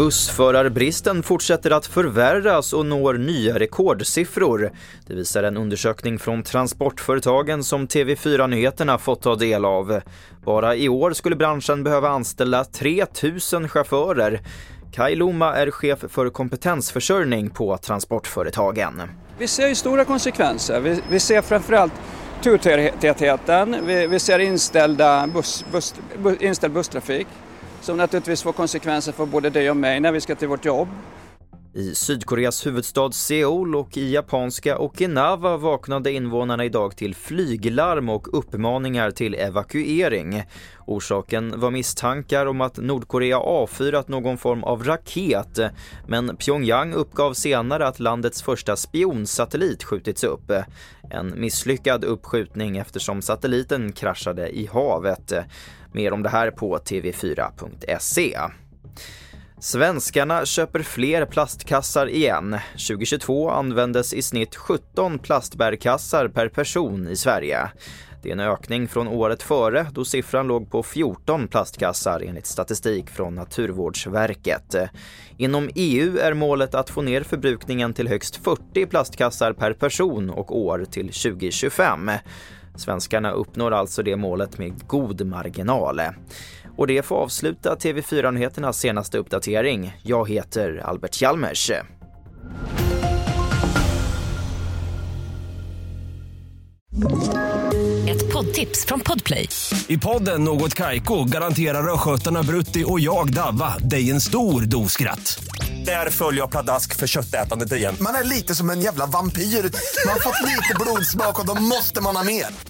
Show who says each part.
Speaker 1: Bussförarbristen fortsätter att förvärras och når nya rekordsiffror. Det visar en undersökning från Transportföretagen som TV4 Nyheterna fått ta del av. Bara i år skulle branschen behöva anställa 3000 chaufförer. Kai Loma är chef för kompetensförsörjning på Transportföretagen.
Speaker 2: Vi ser ju stora konsekvenser. Vi, vi ser framförallt turtätheten, vi, vi ser inställda bus, bus, bus, inställd busstrafik som naturligtvis får konsekvenser för både dig och mig när vi ska till vårt jobb.
Speaker 1: I Sydkoreas huvudstad Seoul och i japanska Okinawa vaknade invånarna idag till flyglarm och uppmaningar till evakuering. Orsaken var misstankar om att Nordkorea avfyrat någon form av raket men Pyongyang uppgav senare att landets första spionsatellit skjutits upp. En misslyckad uppskjutning eftersom satelliten kraschade i havet. Mer om det här på tv4.se. Svenskarna köper fler plastkassar igen. 2022 användes i snitt 17 plastbärkassar per person i Sverige. Det är en ökning från året före då siffran låg på 14 plastkassar enligt statistik från Naturvårdsverket. Inom EU är målet att få ner förbrukningen till högst 40 plastkassar per person och år till 2025. Svenskarna uppnår alltså det målet med god marginal. Och det får avsluta TV4-nyheternas senaste uppdatering. Jag heter Albert Hjalmers.
Speaker 3: Ett poddtips från Podplay.
Speaker 4: I podden Något Kaiko garanterar östgötarna Brutti och jag, Davva, dig en stor dos skratt. Där följer jag pladask för köttätandet igen.
Speaker 5: Man är lite som en jävla vampyr. Man har fått lite blodsmak och då måste man ha mer.